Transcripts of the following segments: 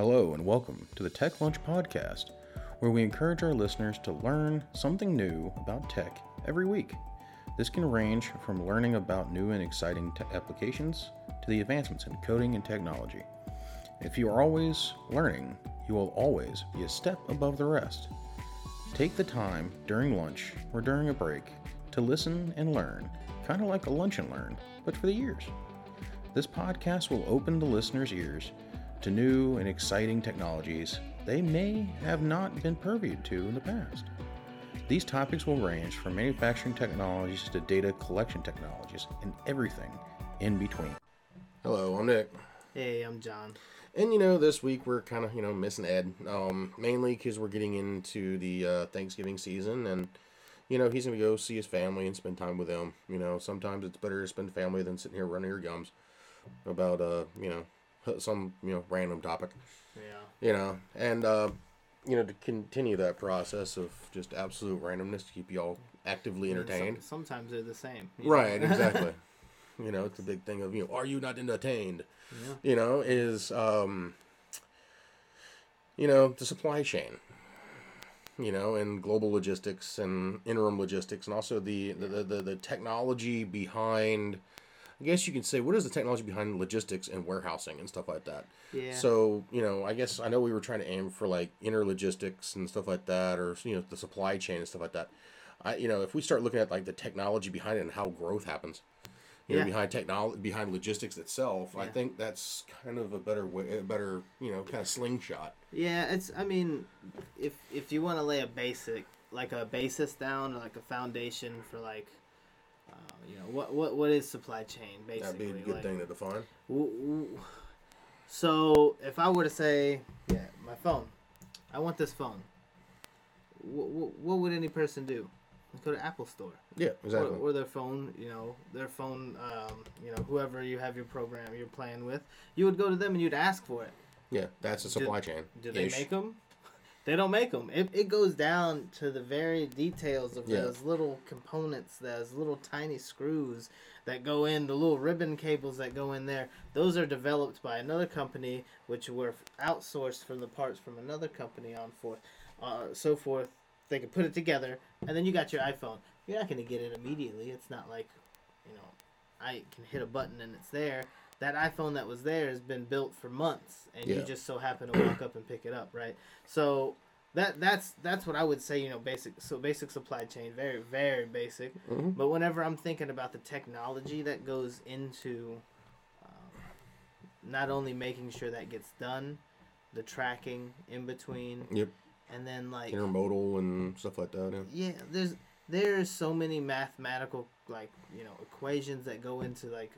Hello, and welcome to the Tech Lunch Podcast, where we encourage our listeners to learn something new about tech every week. This can range from learning about new and exciting te- applications to the advancements in coding and technology. If you are always learning, you will always be a step above the rest. Take the time during lunch or during a break to listen and learn, kind of like a lunch and learn, but for the ears. This podcast will open the listener's ears to new and exciting technologies they may have not been purviewed to in the past. These topics will range from manufacturing technologies to data collection technologies and everything in between. Hello, I'm Nick. Hey, I'm John. And you know, this week we're kind of you know missing Ed, um, mainly because we're getting into the uh, Thanksgiving season, and you know he's gonna go see his family and spend time with them. You know, sometimes it's better to spend family than sitting here running your gums about uh you know some you know random topic. Yeah. You know, and uh, you know to continue that process of just absolute randomness to keep you all actively And some- entertained. sometimes they're the same. know? Right, exactly. you know, it's a big thing of you know, are you not entertained? Yeah. You know, is um, you know, the supply chain. You know, and global logistics and interim logistics, and also the, the, the, the technology behind. I guess you can say what is the technology behind logistics and warehousing and stuff like that. Yeah. So you know, I guess I know we were trying to aim for like inner logistics and stuff like that, or you know, the supply chain and stuff like that. I you know, if we start looking at like the technology behind it and how growth happens, you know, Yeah. behind technology, behind logistics itself, I think that's kind of a better way, a better you know, kind of slingshot. yeah, it's. I mean, if if you want to lay a basic, like a basis down, or like a foundation for like, you know, what what what is supply chain basically? That'd be a good like, thing to define. w- w- So if I were to say, yeah, my phone, I want this phone. What, what would any person do? Go to Apple Store. Yeah, or, exactly. or their phone, you know, their phone, um, you know, whoever you have your program you're playing with, you would go to them and you'd ask for it. yeah, that's a supply chain. Do they make them? They don't make them. It, it goes down to the very details of Yeah. those little components, those little tiny screws that go in, the little ribbon cables that go in there. Those are developed by another company, which were outsourced from the parts from another company on forth, uh, so forth. They can put it together, and then you got your iPhone. You're not going to get it immediately. It's not like, you know, I can hit a button and it's there. That iPhone that was there has been built for months, and you just so happen to walk up and pick it up, right? So that that's that's what I would say. You know, basic so basic supply chain, very very basic. Mhm. But whenever I'm thinking about the technology that goes into um, not only making sure that gets done, the tracking in between, Yep, and then like intermodal and stuff like that. Yeah. yeah, there's there's so many mathematical like you know equations that go into like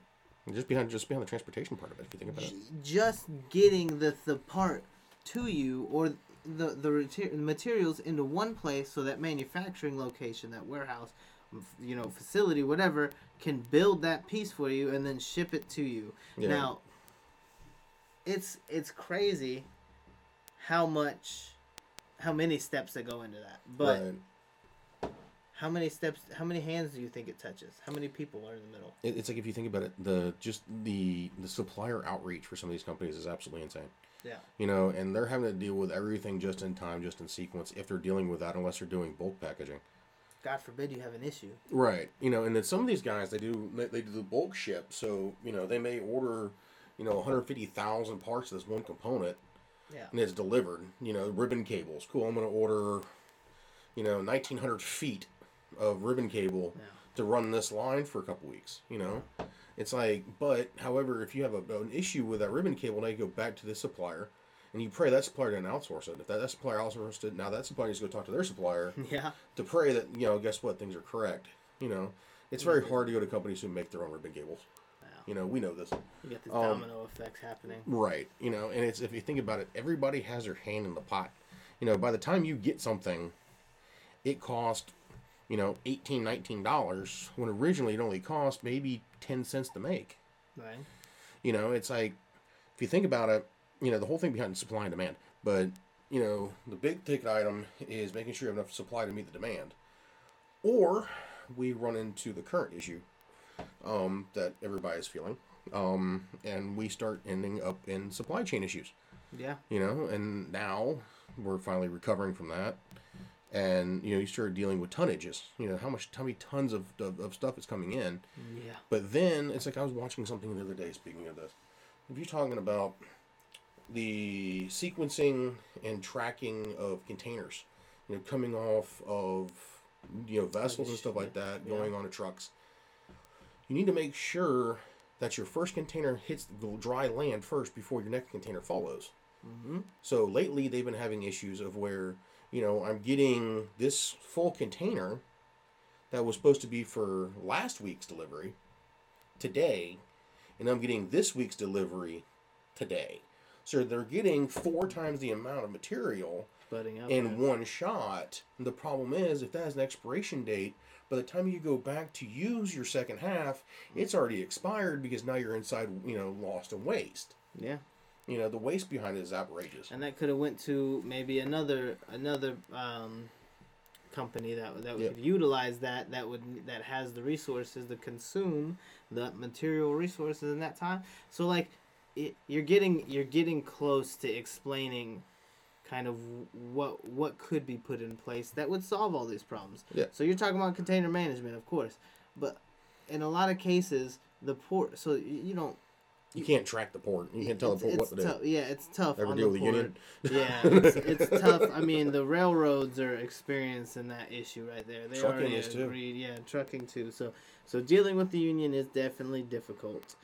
Just behind, just behind the transportation part of it, if you think about it. just getting the the part to you or the the mater- materials into one place so that manufacturing location that warehouse you know facility whatever can build that piece for you and then ship it to you Yeah. now it's it's crazy how much how many steps that go into that but right. How many steps how many hands do you think it touches how many people are in the middle It, it's like if you think about it, the just the the supplier outreach for some of these companies is absolutely insane. yeah You know, and they're having to deal with everything just in time, just in sequence. If they're dealing with that, unless they're doing bulk packaging. god forbid you have an issue Right. You know, and then some of these guys they do they, they do the bulk ship, so you know they may order, you know, 150,000 parts of this one component, yeah and it's delivered. You know, ribbon cables. Cool. I'm going to order, you know, 1,900 feet of ribbon cable yeah to run this line for a couple weeks. You know, it's like, but however, if you have a, an issue with that ribbon cable, now you go back to the supplier. And you pray that supplier didn't outsource it. If that, that supplier outsourced it, now that supplier needs to go talk to their supplier yeah to pray that you know guess what things are correct you know it's very hard to go to companies who make their own ribbon cables you know we know this You get this Um, domino effects happening. right you know and it's if you think about it everybody has their hand in the pot you know by the time you get something it cost you know 18 19 dollars when originally it only cost maybe 10 cents to make Right. you know it's like if you think about it you know the whole thing behind supply and demand but you know the big ticket item is making sure you have enough supply to meet the demand or we run into the current issue um, that everybody is feeling um, and we start ending up in supply chain issues Yeah. You know, and now we're finally recovering from that. And you know, you start dealing with tonnages. You know, how much, how many tons of, of, of stuff is coming in. Yeah. But then it's like I was watching something the other day. Speaking of this, if you're talking about the sequencing and tracking of containers, you know, coming off of you know vessels and stuff like that, Yeah. going onto trucks, you need to make sure that your first container hits the dry land first before your next container follows. Mm-hmm. So lately they've been having issues of where, you know, I'm getting this full container that was supposed to be for last week's delivery today, and I'm getting this week's delivery today. So they're getting four times the amount of material in one shot. And the problem is, if that has an expiration date, by the time you go back to use your second half, it's already expired because now you're inside, you know, lost and waste. yeah. You know, the waste behind it is outrageous. and that could have went to maybe another another um, company that that Yep. would utilize that that would that has the resources to consume the material resources in that time. So like, it, you're getting you're getting close to explaining kind of what what could be put in place that would solve all these problems. Yeah. So you're talking about container management, of course, but in a lot of cases, the port. So you you don't You can't track the port. You can't tell it's, the port what to do. Yeah, it's tough. Ever on deal the with the union? Yeah, it's, it's tough. I mean, the railroads are experiencing that issue right there. They Trucking already is too. Yeah, trucking too. So, so dealing with the union is definitely difficult,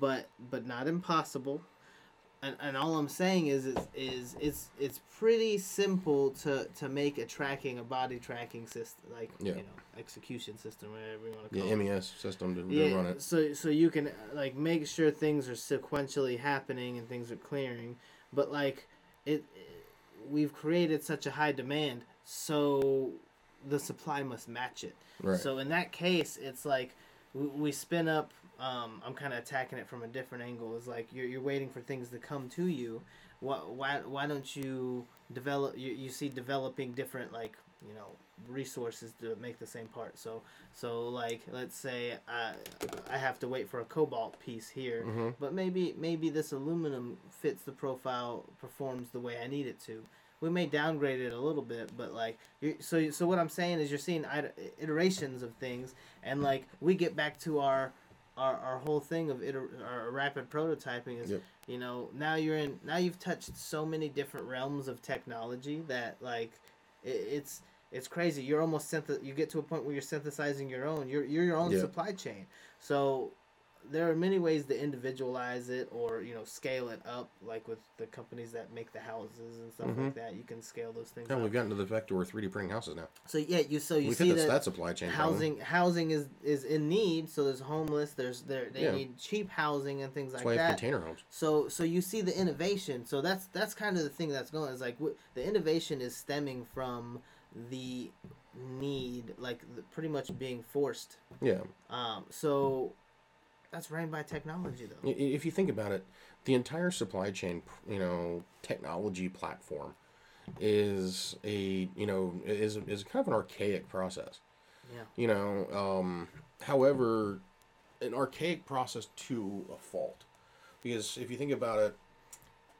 but but not impossible. And, and all I'm saying is, is is it's it's pretty simple to to make a tracking a body tracking system like Yeah. you know execution system whatever you want to call it MES system to, to yeah, run it. so so you can like make sure things are sequentially happening and things are clearing, but like it, we've created such a high demand, so the supply must match it. Right. So in that case, it's like we, we spin up. Um, I'm kind of attacking it from a different angle. It's like you're, you're waiting for things to come to you. Why why why don't you develop? You, you see developing different like you know resources to make the same part. So so like let's say I I have to wait for a cobalt piece here, hmm but maybe maybe this aluminum fits the profile, performs the way I need it to. We may downgrade it a little bit, but like so so what I'm saying is you're seeing iterations of things, and like we get back to our our, our whole thing of iter- our rapid prototyping is Yep. you know now you're in now you've touched so many different realms of technology that like it, it's it's crazy you're almost synth- you get to a point where you're synthesizing your own you're, you're your own Yeah. supply chain so there are many ways to individualize it or you know scale it up like with the companies that make the houses and stuff Mhm. like that you can scale those things Yeah, up. we've gotten to the fact where 3D printing houses now. so yeah you so you we see that that supply chain. problem. housing housing is is in need so there's homeless there's there they Yeah. need cheap housing and things That's like why I have that container homes. so so you see the innovation so that's that's kind of the thing that's going is like wh- the innovation is stemming from the need like the, pretty much being forced Yeah. um so that's ran by technology though If you think about it, the entire supply chain, you know, technology platform is a, you know, is is kind of an archaic process. yeah You know, um, however, an archaic process to a fault, because if you think about it,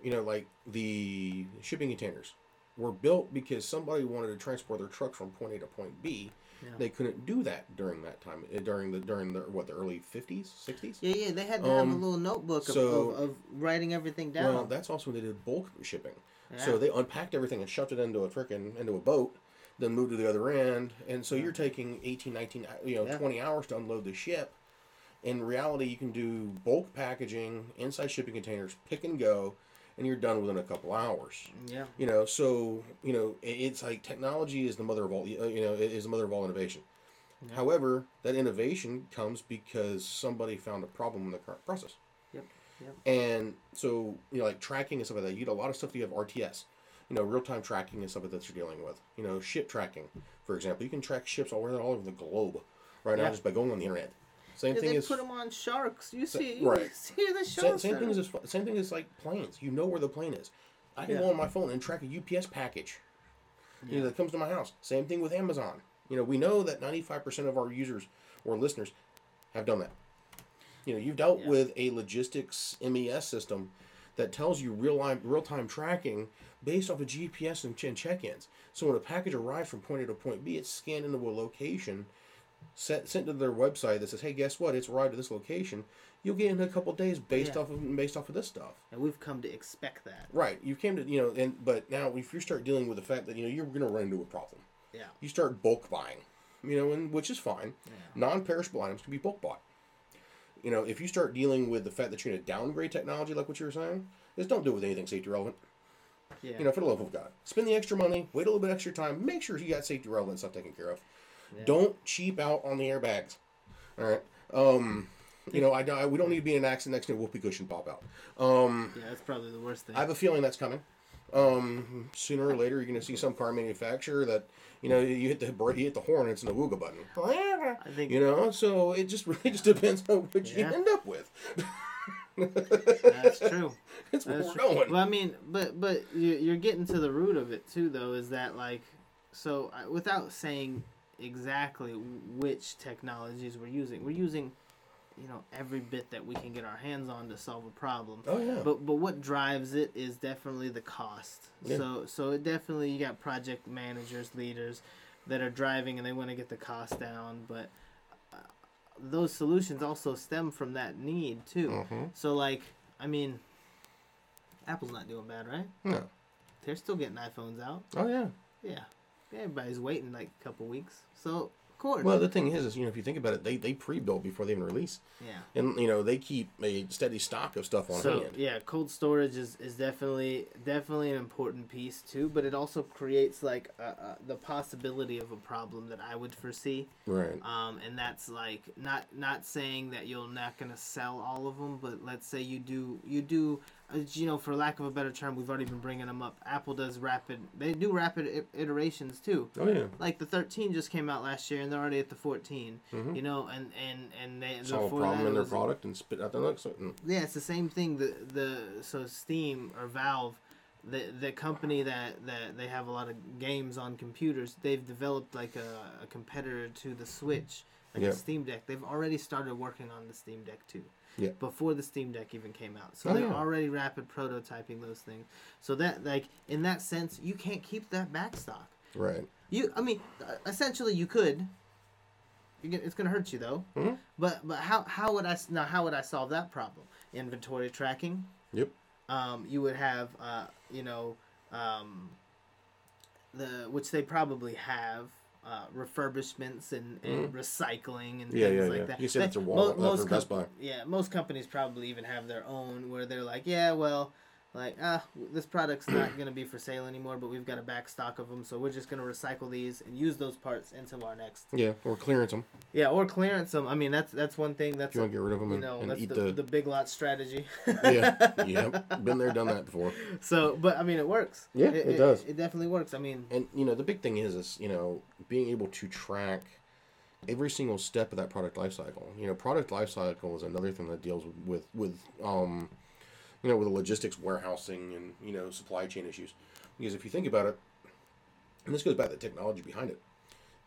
you know, like the shipping containers were built because somebody wanted to transport their truck from point A to point B. Yeah. They couldn't do that during that time, uh, during the during the what the early fifties, sixties. yeah yeah they had to have a Um, little notebook of, so- of, of writing everything down Well, that's also when they did bulk shipping. Yeah. So they unpacked everything and shoved it into a frickin' into a boat, then moved to the other end. And so you're taking 18, 19, you know, Yeah. 20 hours to unload the ship. In reality, you can do bulk packaging, inside shipping containers, pick and go, and you're done within a couple hours. yeah You know, so, you know, it's like technology is the mother of all, uh, you know, is the mother of all innovation. Yeah. However, that innovation comes because somebody found a problem in the current process. Yep, yep. And so, you know, like tracking and stuff like that, you get a lot of stuff that you have RTS, you know, real time tracking and stuff like that you're dealing with. You know, ship tracking, for example. You can track ships all, all over the globe right now just by going on the internet. Same Yeah, thing they is put them on sharks you Sa- see you right. see the sharks same that thing is same thing is like planes. You know where the plane is. I can Yeah. go on my phone and track a UPS package. You know, that comes to my house. Same thing with Amazon. You know, we know that 95% of our users or listeners have done that. You know, you've dealt Yeah. with a logistics MES system that tells you real time real time tracking based off of GPS and, and check-ins. So when a package arrives from point A to point B, it's scanned into a location, set, sent to their website that says, "Hey, guess what? It's arrived at this location." You'll get in a couple days based Yeah. off of based off of this stuff. And we've come to expect that. Right. You came to you know, and but now if you start dealing with the fact that you know you're going to run into a problem, Yeah. you start bulk buying, you know, and which is fine. Non-perishable items can be bulk bought. You know, if you start dealing with the fact that you're going to downgrade technology, like what you were saying, just don't do it with anything safety relevant. Yeah. You know, for the love of God, spend the extra money, wait a little bit extra time, make sure you got safety relevant stuff taken care of. Don't cheap out on the airbags. All right. Um, you know, I, I we don't need to be in an accident next to a whoopee cushion pop out. Um, yeah, that's probably the worst thing. I have a feeling that's coming. Um, sooner or later, you're going to see some car manufacturer that you know you hit the you hit the horn, it's an awooga button. I think You know, so it just really just depends on what you end up with. that's true. That's That's true. going. Well, I mean, but but you- you're getting to the root of it too, though. Is that like, so without saying exactly which technologies we're using, we're using, you know, every bit that we can get our hands on to solve a problem. Oh yeah. But but what drives it is definitely the cost. Yeah. So so it definitely you got project managers, leaders that are driving and they want to get the cost down, but uh, those solutions also stem from that need too. Mhm. So like, I mean, Apple's not doing bad, right? No. They're still getting iPhones out. Oh yeah. Yeah. Everybody's waiting like a couple weeks. So of course. Well, the thing is, is you know, if you think about it, they they pre-built before they even release, yeah. and you know they keep a steady stock of stuff on so hand. yeah cold storage is, is definitely definitely an important piece too but it also creates like uh, uh, the possibility of a problem that i would foresee Right. um, and that's like not not saying that you're not going to sell all of them but let's say you do you do you know for lack of a better term we've already been bringing them up apple does rapid they do rapid iterations too Oh yeah. like the 13 just came out last year and they're already at the 14 Mhm. you know and and and they Solve a problem in their product and spit out the next one. yeah, it's the same thing. The the so Steam or Valve, the the company that that they have a lot of games on computers. They've developed like a, a competitor to the Switch, like Yeah. a Steam Deck. They've already started working on the Steam Deck too. Yeah. Before the Steam Deck even came out, so Oh, they're yeah. already rapid prototyping those things. So that like in that sense, you can't keep that back stock. Right. You, I mean, uh, essentially, you could. It's gonna hurt you though. Mhm. But but how how would I now how would I solve that problem? Inventory tracking. Yep. Um, you would have uh, you know um, the which they probably have. Uh, refurbishments and, and recycling and Mm-hmm. Yeah, things yeah, like yeah. that. You said it's a Walmart, uh, most or Best Buy. yeah, most companies probably even have their own where they're like, yeah, well, like, ah, this product's not going to be for sale anymore, but we've got a back stock of them, so we're just going to recycle these and use those parts into our next. Yeah, or clearance them. Yeah, or clearance them. I mean, that's that's one thing. That's you want to get rid of them you and, know and that's eat the, the. the big lot strategy. yeah, yeah, been there, done that before. So, but I mean, it works. Yeah, it does. It, definitely works. I mean, And you know, the big thing is, is you know, being able to track every single step of that product life cycle. You know, product life cycle is another thing that deals with with, with um, you know, with the logistics, warehousing, and you know, supply chain issues. Because if you think about it, and this goes back to the technology behind it,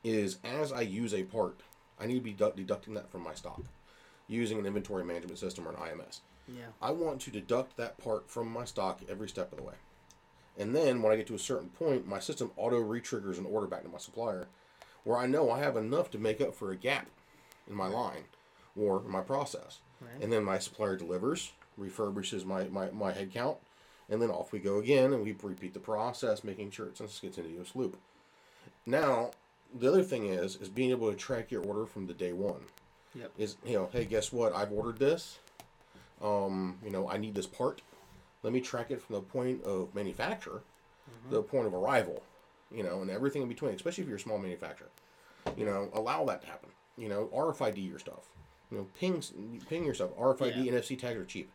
is as I use a part, I need to be deducting that from my stock using an inventory management system or an IMS. yeah, I want to deduct that part from my stock every step of the way. And then when I get to a certain point, my system auto re-triggers an order back to my supplier where I know I have enough to make up for a gap in my line or my process. Right. And then my supplier delivers, refurbishes my, my, my head count, and then off we go again and we repeat the process, making sure it's a continuous loop. Now, the other thing is is being able to track your order from the day one. Yep. Is you know, hey, guess what? I've ordered this. Um, you know, I need this part. Let me track it from the point of manufacture to the point of arrival. You know, and everything in between, especially if you're a small manufacturer. You know, allow that to happen. You know, RFID your stuff. You know, ping ping your stuff. RFID Yeah. NFC tags are cheap.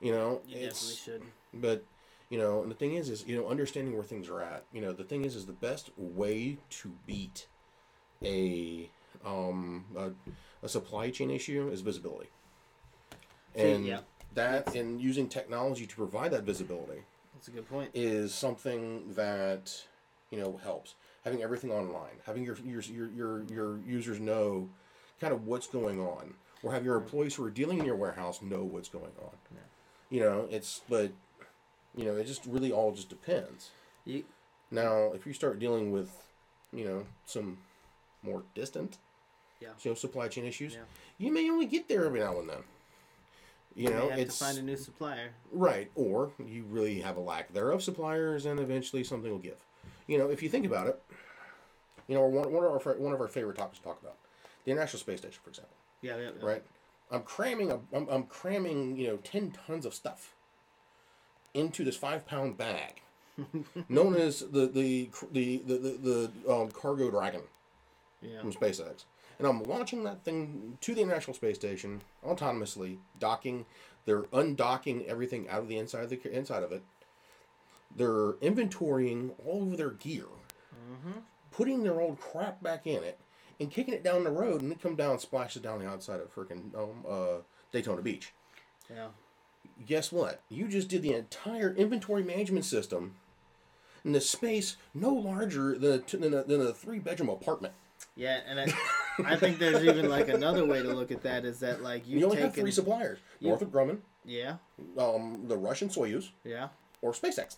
You know, you it's definitely should. but you know, and the thing is, is you know, understanding where things are at. You know, the thing is, is the best way to beat a um a, a supply chain issue is visibility. And yeah. that and using technology to provide that visibility That's a good point. is something that you know helps. Having everything online, having your your your your, your users know kind of what's going on, or have your employees who are dealing in your warehouse know what's going on. You know, it's but You know, it just really all just depends. You, Now, if you start dealing with, you know, some more distant, Yeah. you know, supply chain issues, Yeah. you may only get there every now and then. You you know, have it's to find a new supplier. right, or you really have a lack thereof suppliers, and eventually something will give. You know, if you think about it, you know, one, one of our one of our favorite topics to talk about, the International Space Station, for example, Yeah, yeah, yeah. right? I'm cramming a, I'm, I'm cramming you know ten tons of stuff into this five pound bag, known as the the the the, the, the um, cargo dragon Yeah. from SpaceX. And I'm launching that thing to the International Space Station autonomously, docking. They're undocking everything out of the inside of the inside of it. They're inventorying all of their gear, putting their old crap back in it, and kicking it down the road, and it come down and splashes down the outside of freaking um, uh, Daytona Beach. Yeah. Guess what? You just did the entire inventory management system in the space no larger than a, t- than a, than a three bedroom apartment. Yeah, and I, I think there's even like another way to look at that is that like You only have three suppliers: Northrop Grumman, yeah, um, the Russian Soyuz, yeah, or SpaceX.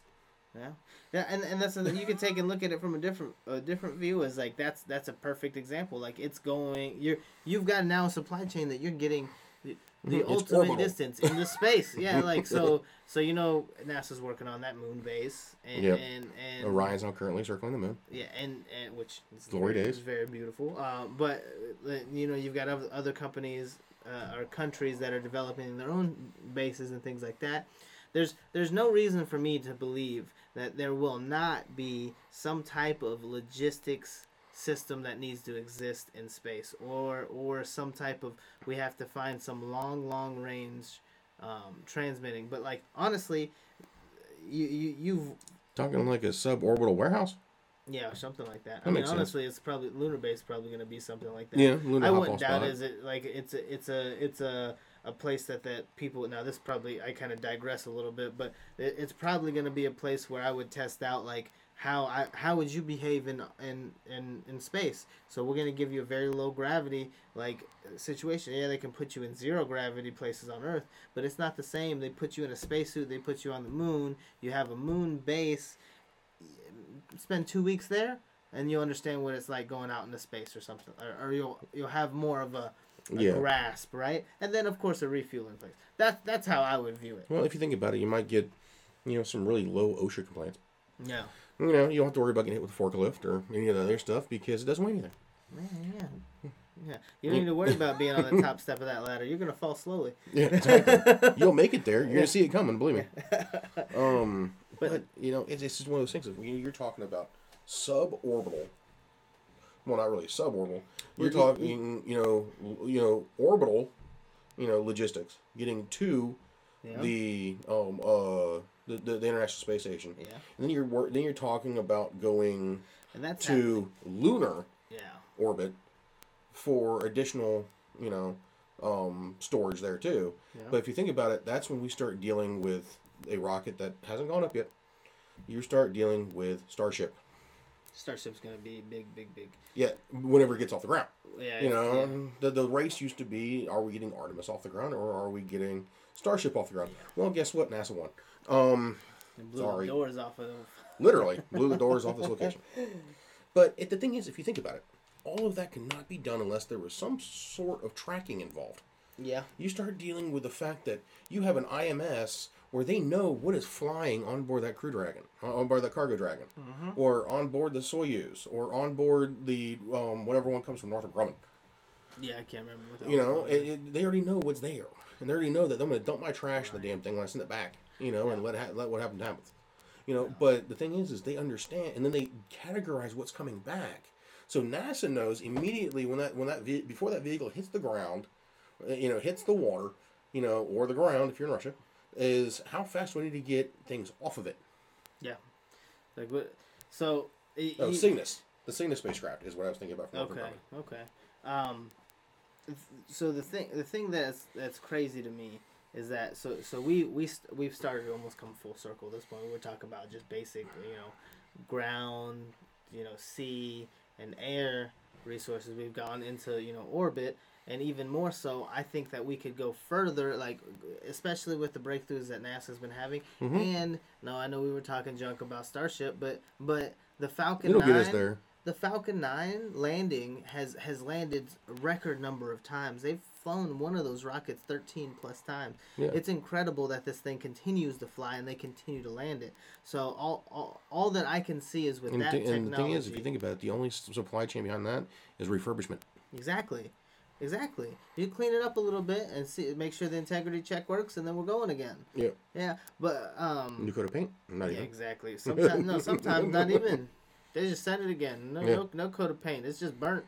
Yeah, yeah, and and that's you can take and look at it from a different a different view as like that's that's a perfect example. Like it's going you're you've got now a supply chain that you're getting the, the it's ultimate orbital. distance the space. Yeah, like so so you know NASA's working on that moon base and Yep. and and Orion's now currently circling the moon. Yeah, and, and which is Glory very, days. is very beautiful. Uh, but uh, you know, you've got other, other companies uh, or countries that are developing their own bases and things like that. There's there's no reason for me to believe that there will not be some type of logistics system that needs to exist in space or or some type of we have to find some long long range um, transmitting but like honestly you, you you've Talking like a suborbital warehouse. yeah, something like that. That I mean, makes sense. honestly, it's probably lunar base probably going to be something like that. Yeah, lunar I wouldn't doubt is it like it's a it's a it's a a place that that people now this probably I kind of digress a little bit, but it, it's probably going to be a place where I would test out like how I how would you behave in in in, in space. So we're going to give you a very low gravity like situation. Yeah, they can put you in zero gravity places on Earth, but it's not the same. They put you in a spacesuit. They put you on the moon. You have a moon base spend two weeks there and you'll understand what it's like going out into space or something or, or you'll you'll have more of a, a Yeah. grasp right and then of course a refueling place that's that's how i would view it Well, if you think about it, you might get, you know, some really low OSHA complaints. yeah You know, you don't have to worry about getting hit with a forklift or any of the other stuff because it doesn't weigh anything. Man, yeah yeah you don't need to worry about being on the top step of that ladder you're gonna fall slowly Yeah, exactly. You'll make it there. You're gonna see it coming. Believe me. Um, But- but, you know, it's, it's just one of those things. You're talking about suborbital. Well, not really suborbital. You're talking, you know, you know, orbital, you know, logistics, getting to yeah the um uh the, the, the International Space Station. yeah And then you're wor- then you're talking about going and that's to lunar yeah orbit for additional, you know, um, storage there too. Yeah. But if you think about it, that's when we start dealing with a rocket that hasn't gone up yet. You start dealing with Starship. Starship's gonna be big big big Yeah, whenever it gets off the ground. yeah You know, yeah. the the race used to be: Are we getting Artemis off the ground, or are we getting Starship off the ground? Well, guess what? NASA won. Um, blew sorry. the doors off of literally blew the doors off this location. But it, the thing is, if you think about it, all of that cannot be done unless there was some sort of tracking involved. yeah You start dealing with the fact that you have an IMS where they know what is flying on board that Crew Dragon, uh, on board that Cargo Dragon, or on board the Soyuz, or on board the um, whatever one comes from Northrop Grumman. yeah i can't remember what that You know, it, it, they already know what's there, and they already know that I'm going to dump my trash in the damn thing when I send it back. You know, and let ha- let what happens happen. You know, but the thing is, is they understand, and then they categorize what's coming back. So NASA knows immediately when that when that ve- before that vehicle hits the ground, uh, you know, hits the water, you know, or the ground if you're in Russia, is how fast we need to get things off of it. yeah like what so it, Oh, you- Cygnus, the Cygnus spacecraft is what I was thinking about. From Okay. Okay. Um, so the thing, the thing that's that's crazy to me is that so so we we we've started to almost come full circle at this point. We're talking about just basic, you know, ground, you know, sea and air resources. We've gone into you know orbit, and even more so, I think that we could go further, like especially with the breakthroughs that NASA's been having. Mm-hmm. And no, I know we were talking junk about Starship, but but the Falcon It'll 9, get us there. the Falcon 9 landing has has landed a record number of times. They've flown one of those rockets 13 plus times. Yeah. It's incredible that this thing continues to fly and they continue to land it. So all all, all that I can see is with And, that and technology. the thing is, if you think about it, the only supply chain behind that is refurbishment. Exactly. Exactly. You clean it up a little bit and see make sure the integrity check works and then we're going again. Yeah. Yeah. But um New coat of paint. Not Yeah, even. exactly. Sometimes no, sometimes not even. They just send it again. No, Yeah. no, no coat of paint. It's just burnt.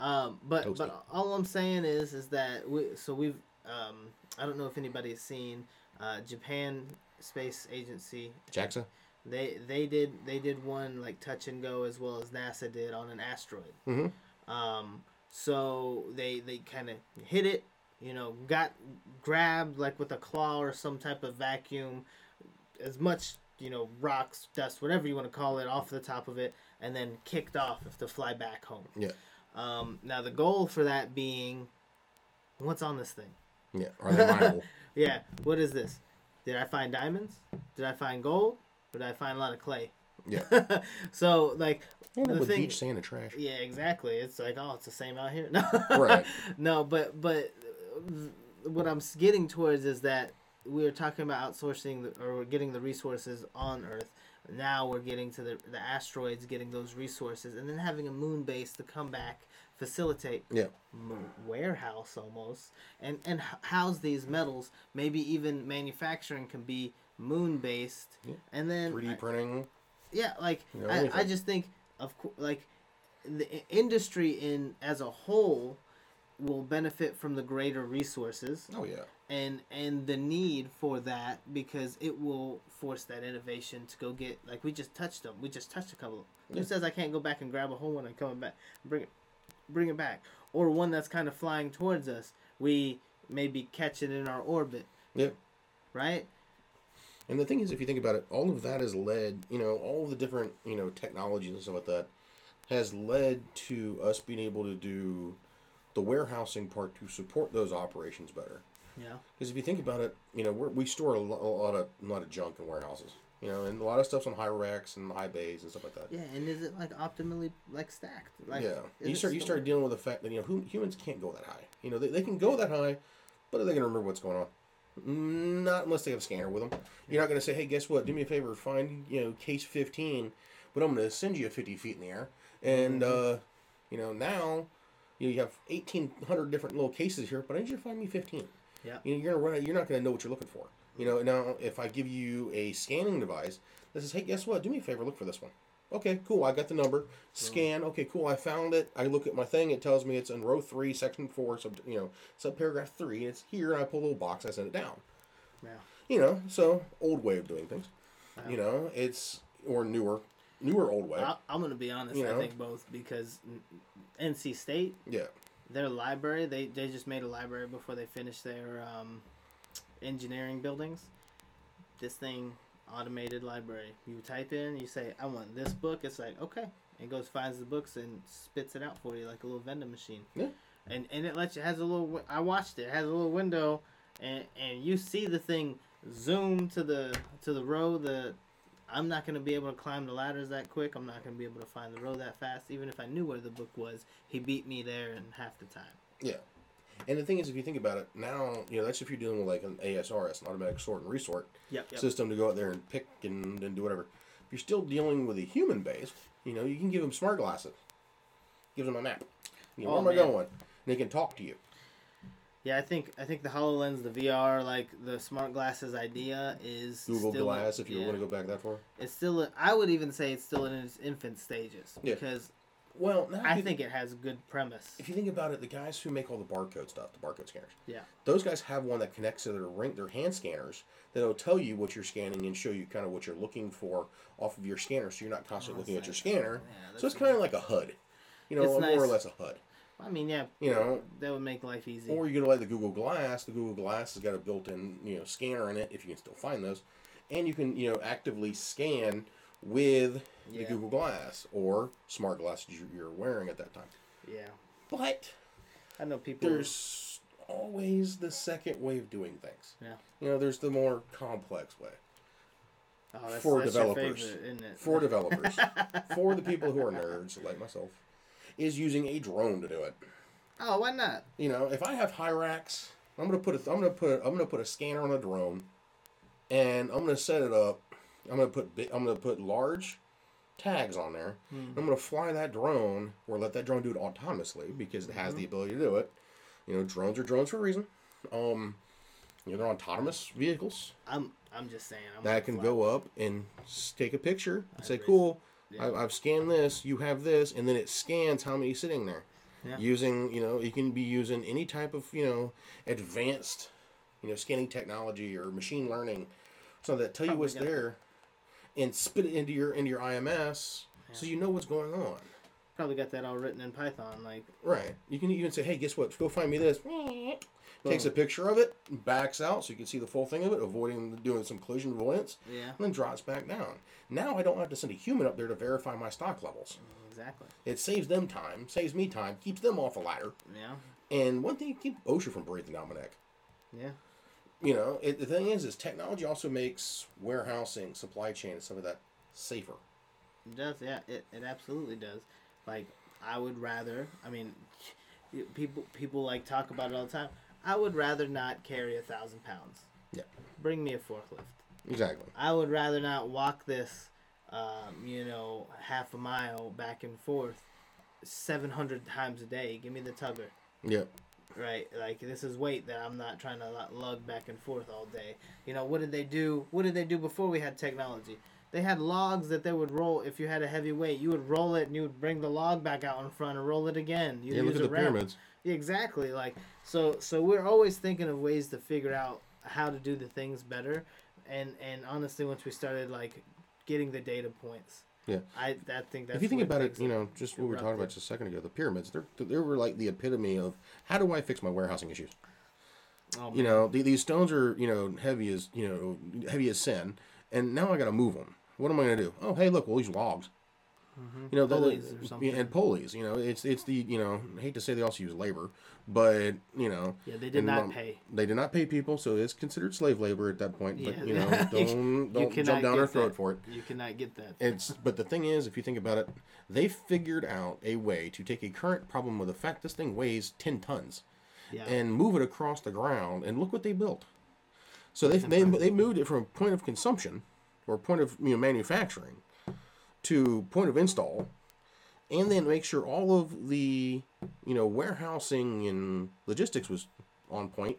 Um, but Toasty. but all I'm saying is is that we so we've um, I don't know if anybody's seen uh, Japan Space Agency. JAXA. They they did they did one like touch and go as well as NASA did on an asteroid. Mm-hmm. Um, so they they kind of hit it, you know, got grabbed like with a claw or some type of vacuum, as much you know rocks, dust, whatever you want to call it, off the top of it, and then kicked off to fly back home. Yeah. Um, now the goal for that being, what's on this thing? Yeah. Are they mineable? Yeah, what is this? Did I find diamonds? Did I find gold? Or did I find a lot of clay? Yeah. so like up the thing, beach sand and trash. yeah, exactly. It's like, oh, it's the same out here. No, Right. No, but but uh, what I'm getting towards is that we were talking about outsourcing the, or we're getting the resources on Earth. Now we're getting to the the asteroids, getting those resources, and then having a moon base to come back, facilitate Yeah. warehouse almost, and and house these metals. Maybe even manufacturing can be moon based, Yeah. and then 3D printing. Yeah, like You know, I, I just think of course, like the industry in as a whole will benefit from the greater resources Oh yeah. and and the need for that because it will force that innovation to go get like we just touched them. We just touched a couple. Who Yeah. says I can't go back and grab a whole one and come back bring it bring it back or one that's kind of flying towards us. We maybe catch it in our orbit, Yeah. right? And the thing is, if you think about it, all of that has led, you know, all of the different, you know, technologies and stuff like that has led to us being able to do the warehousing part to support those operations better. Yeah. Because if you think about it, you know, we're, we store a, lo- a lot of a lot of junk in warehouses, you know, and a lot of stuff's on high racks and high bays and stuff like that. Yeah, and is it like optimally like stacked? Like yeah, you start you start dealing with the fact that you know humans can't go that high. You know, they, they can go that high, but are they going to remember what's going on? Not unless they have a scanner with them. You're not going to say, "Hey, guess what? Do me a favor, find you know case 15, but I'm going to send you a 50 feet in the air." And uh, you know now you have 1,800 different little cases here, but I need you to find me 15. Yeah. You know, you're gonna run. You're not going to know what you're looking for. You know, now if I give you a scanning device that says, "Hey, guess what? Do me a favor, look for this one." Okay, cool. I got the number. Scan. Okay, cool. I found it. I look at my thing. It tells me it's in row three, section four, sub you know, subparagraph three. It's here, and I pull a little box. I send it down. Yeah. You know, so old way of doing things. Wow. You know, it's or newer, newer old way. I, I'm gonna be honest. You I think both because N- NC State, yeah. their library, they they just made a library before they finished their um, engineering buildings. This thing, automated library. You type in, you say, "I want this book." It's like, okay, it goes finds the books and spits it out for you like a little vending machine. Yeah. And and it lets you has a little. I watched it. it has a little window, and and you see the thing zoom to the to the row. The I'm not gonna be able to climb the ladders that quick. I'm not gonna be able to find the row that fast. Even if I knew where the book was, he beat me there in half the time. Yeah. And the thing is, if you think about it, now, you know, that's if you're dealing with like an ASRS, an automatic sort and resort Yep. yep. system to go out there and pick and, and do whatever. If you're still dealing with a human base, you know, you can give them smart glasses. Give them a map. You know, Oh, where am I going? And they can talk to you. Yeah, I think I think the Hololens, the VR, like the smart glasses idea is Google Glass, if you yeah, want to go back that far. It's still. I would even say it's still in its infant stages Yeah. because Well, I you- think it has a good premise. if you think about it, the guys who make all the barcode stuff, the barcode scanners, Yeah. those guys have one that connects to their ring, their hand scanners that'll tell you what you're scanning and show you kind of what you're looking for off of your scanner, so you're not constantly Oh, looking at your scanner. Yeah, so it's kind of like a HUD, you know, It's more or less a HUD. I mean, yeah. You know, that would make life easy. Or you go to like the Google Glass. The Google Glass has got a built-in you know scanner in it, if you can still find those, and you can you know actively scan with the Google Glass or smart glasses you- you're wearing at that time. yeah. But I know people. there's always the second way of doing things. Yeah. You know, there's the more complex way oh, that's, for that's your developers. favorite, isn't it? for developers, for the people who are nerds like myself, is using a drone to do it. oh, why not? You know, if I have high racks, I'm gonna put a, I'm gonna put I'm gonna put a scanner on a drone, and I'm gonna set it up. I'm gonna put big, I'm gonna put large tags on there. I'm gonna fly that drone or let that drone do it autonomously because it has the ability to do it. You know, drones are drones for a reason. Um, you know, they're autonomous vehicles I'm. I'm just saying. I'm that can fly. go up and take a picture and say, agree. "Cool, Yeah. I, I've scanned this. You have this," and then it scans how many sitting there. Yeah. Using, you know, you can be using any type of, you know, advanced, you know, scanning technology or machine learning, so that tell you Probably what's there, and spit it into your into your IMS, so you know what's going on. Probably got that all written in Python. Like, Right. You can even say, "Hey, guess what? Go find me this." Takes a picture of it, backs out so you can see the full thing of it, avoiding doing some collision avoidance, yeah, and then drops back down. Now I don't have to send a human up there to verify my stock levels. exactly. It saves them time, saves me time, keeps them off a ladder, Yeah, and one thing keep OSHA from breathing down my neck. yeah. You know, it, the thing is, is technology also makes warehousing, supply chain, and some of that safer. It does, yeah. It, it absolutely does. Like, I would rather. I mean, people people like talk about it all the time. I would rather not carry a thousand pounds. Yeah. Bring me a forklift. Exactly. I would rather not walk this, um, you know, half a mile back and forth, seven hundred times a day. Give me the tugger. Yep. Right, like this is weight that I'm not trying to lug back and forth all day. You know, what did they do? What did they do before we had technology? They had logs that they would roll. If you had a heavy weight, you would roll it and you would bring the log back out in front and roll it again. You Yeah, look at the ramp. pyramids. Yeah, exactly. Like so, so we're always thinking of ways to figure out how to do the things better. And and honestly, once we started like getting the data points, Yeah. I that think that's if you think about it, you know, just what we were talking about just a second ago, the pyramids, they're, they were like the epitome of how do I fix my warehousing issues? Oh, You know, the, these stones are, you know, heavy as, you know, heavy as sin, and now I got to move them. What am I going to do? Oh, hey, look, we'll use logs. You know, the- Mm-hmm. Pulleys or something. and pulleys. You know, it's it's the you know, I hate to say they also use labor, but you know, Yeah, they did not pay. They did not pay people, so it's considered slave labor at that point. But Yeah. you know, don't don't jump down our throat that. for it. You cannot get that. It's but the thing is, if you think about it, they figured out a way to take a current problem with the fact this thing weighs ten tons yeah. and move it across the ground, and look what they built. So they they, they moved it from a point of consumption or point of you know manufacturing to point of install, and then make sure all of the you know warehousing and logistics was on point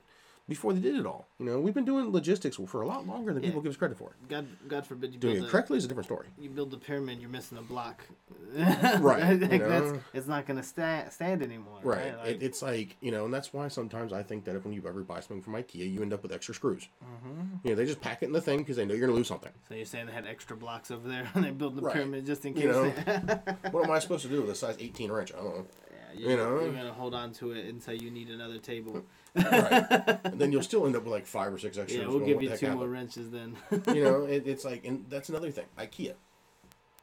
before they did it all. You know, we've been doing logistics for a lot longer than Yeah. people give us credit for. God, God forbid you Doing it a, correctly is a different story. you build the pyramid, you're missing a block. Right, Like, you that's, know. it's not gonna stand stand anymore. Right. Right. Like, it, it's like, you know, and that's why sometimes I think that if when you ever buy something from IKEA, you end up with extra screws. Mm-hmm. You know, they just pack it in the thing because they know you're going to lose something. so you're saying they had extra blocks over there and they built the Right. pyramid just in case. You know. what am I supposed to do with a size 18 wrench? I don't know. You're, You know. you're gonna hold on to it until you need another table. Right. and then you'll still end up with like five or six extras. Yeah, we'll give you two more happened?" wrenches then. you know, it, it's like, and that's another thing. IKEA,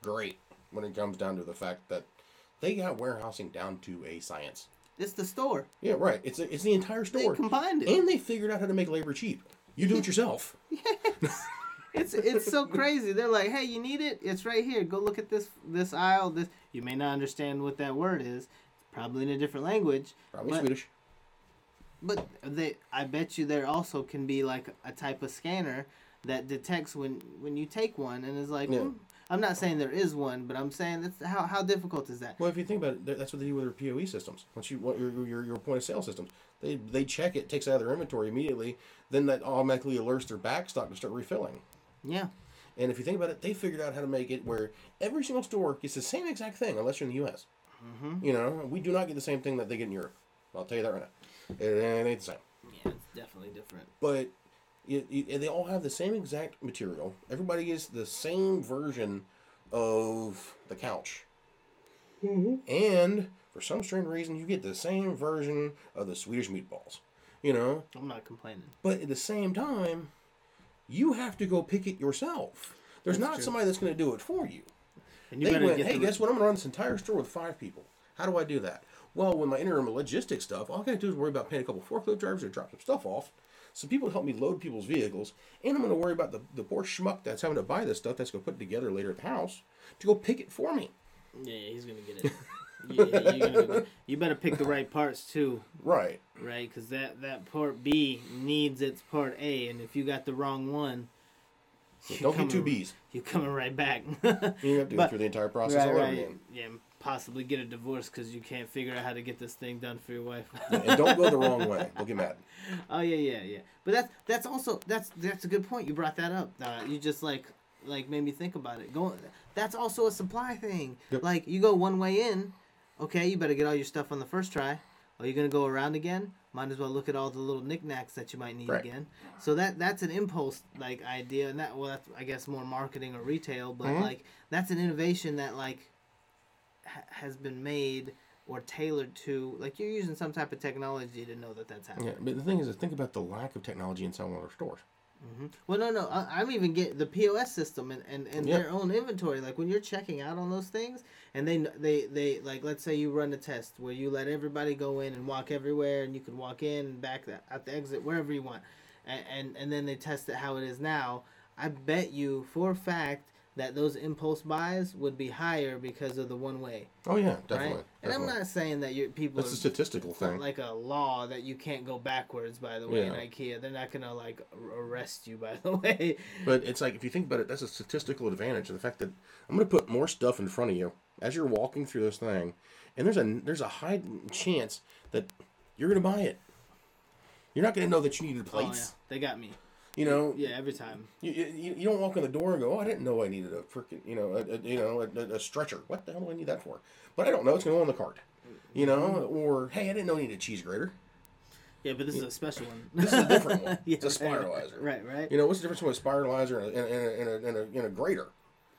great when it comes down to the fact that they got warehousing down to a science. it's the store. Yeah, right. It's a, it's the entire store. They combined it. and they figured out how to make labor cheap. You do it yourself. It's it's so crazy. They're like, hey, you need it? It's right here. Go look at this this aisle. This you may not understand what that word is. Probably in a different language. Probably but, Swedish. But they, I bet you there also can be like a type of scanner that detects when when you take one and is like, Yeah. "Hmm." I'm not saying there is one, but I'm saying that's how how difficult is that? Well, if you think about it, that- that's what they do with their POE systems. Once you want your, your your point of sale systems, they they check it, takes it out of their inventory immediately. Then that automatically alerts their backstock to start refilling. Yeah, And if you think about it, they figured out how to make it where every single store gets the same exact thing, unless you're in the U.S. Mm-hmm. You know, we do not get the same thing that they get in Europe. I'll tell you that right now. It, it ain't the same. yeah, it's definitely different. But it, it, they all have the same exact material. Everybody gets the same version of the couch. And for some strange reason, you get the same version of the Swedish meatballs. You know, I'm not complaining. but at the same time, you have to go pick it yourself. There's That's not true. somebody that's going to do it for you. And you they went, hey, the, guess what? I'm going to run this entire store with five people. How do I do that? Well, with my interim logistics stuff, all I got to do is worry about paying a couple forklift drivers to drop some stuff off, some people to help me load people's vehicles, and I'm going to worry about the, the poor schmuck that's having to buy this stuff that's going to put it together later at the house to go pick it for me. Yeah, he's gonna get it. yeah, gonna you better pick the right parts too, Right. right? Because that that part B needs its part A, and if you got the wrong one, So don't get two B's. You're coming right back. You have to go But- through the entire process right, all over right. again. Yeah, possibly get a divorce because you can't figure out how to get this thing done for your wife. And don't go the wrong way. They'll get mad. Oh yeah, yeah, yeah. But that's that's also that's that's a good point. You brought that up. Uh, you just like like made me think about it. Going that's also a supply thing. Yep. Like you go one way in, okay, you better get all your stuff on the first try. Are you gonna go around again? Might as well look at all the little knickknacks that you might need Right. again. So that that's an impulse like idea, and that well, that's I guess more marketing or retail, but Mhm. like that's an innovation that like ha- has been made or tailored to like you're using some type of technology to know that that's happening. Yeah, but the thing is, is think about the lack of technology in some of our stores. Mm-hmm. Well, no, no. I, I'm even getting the POS system and, and, and Yeah. their own inventory. Like when you're checking out on those things, and they they they like let's say you run a test where you let everybody go in and walk everywhere, and you can walk in and back the, at the exit wherever you want, and, and and then they test it how it is now. I bet you for a fact that those impulse buys would be higher because of the one way, Oh yeah, definitely. right? And I'm not saying that you people That's a statistical thing. like a law that you can't go backwards. By the way, in IKEA, they're not gonna like arrest you. By the way, But it's like if you think about it, that's a statistical advantage. The fact that I'm going to put more stuff in front of you as you're walking through this thing, and there's a there's a high chance that you're going to buy it. You're not going to know that you needed Oh, yeah. plates. They got me. You know, Yeah, every time. you, you, you don't walk in the door and go, oh, I didn't know I needed a freaking you know a, a you know a, a stretcher. What the hell do I need that for? But I don't know. It's going to go on the cart. You know, or hey, I didn't know I needed a cheese grater. Yeah, but this is a special one. This is a different one. Yeah, It's a spiralizer. Right, right. You know, what's the difference between a spiralizer and a, and a, and a, and a, and a grater?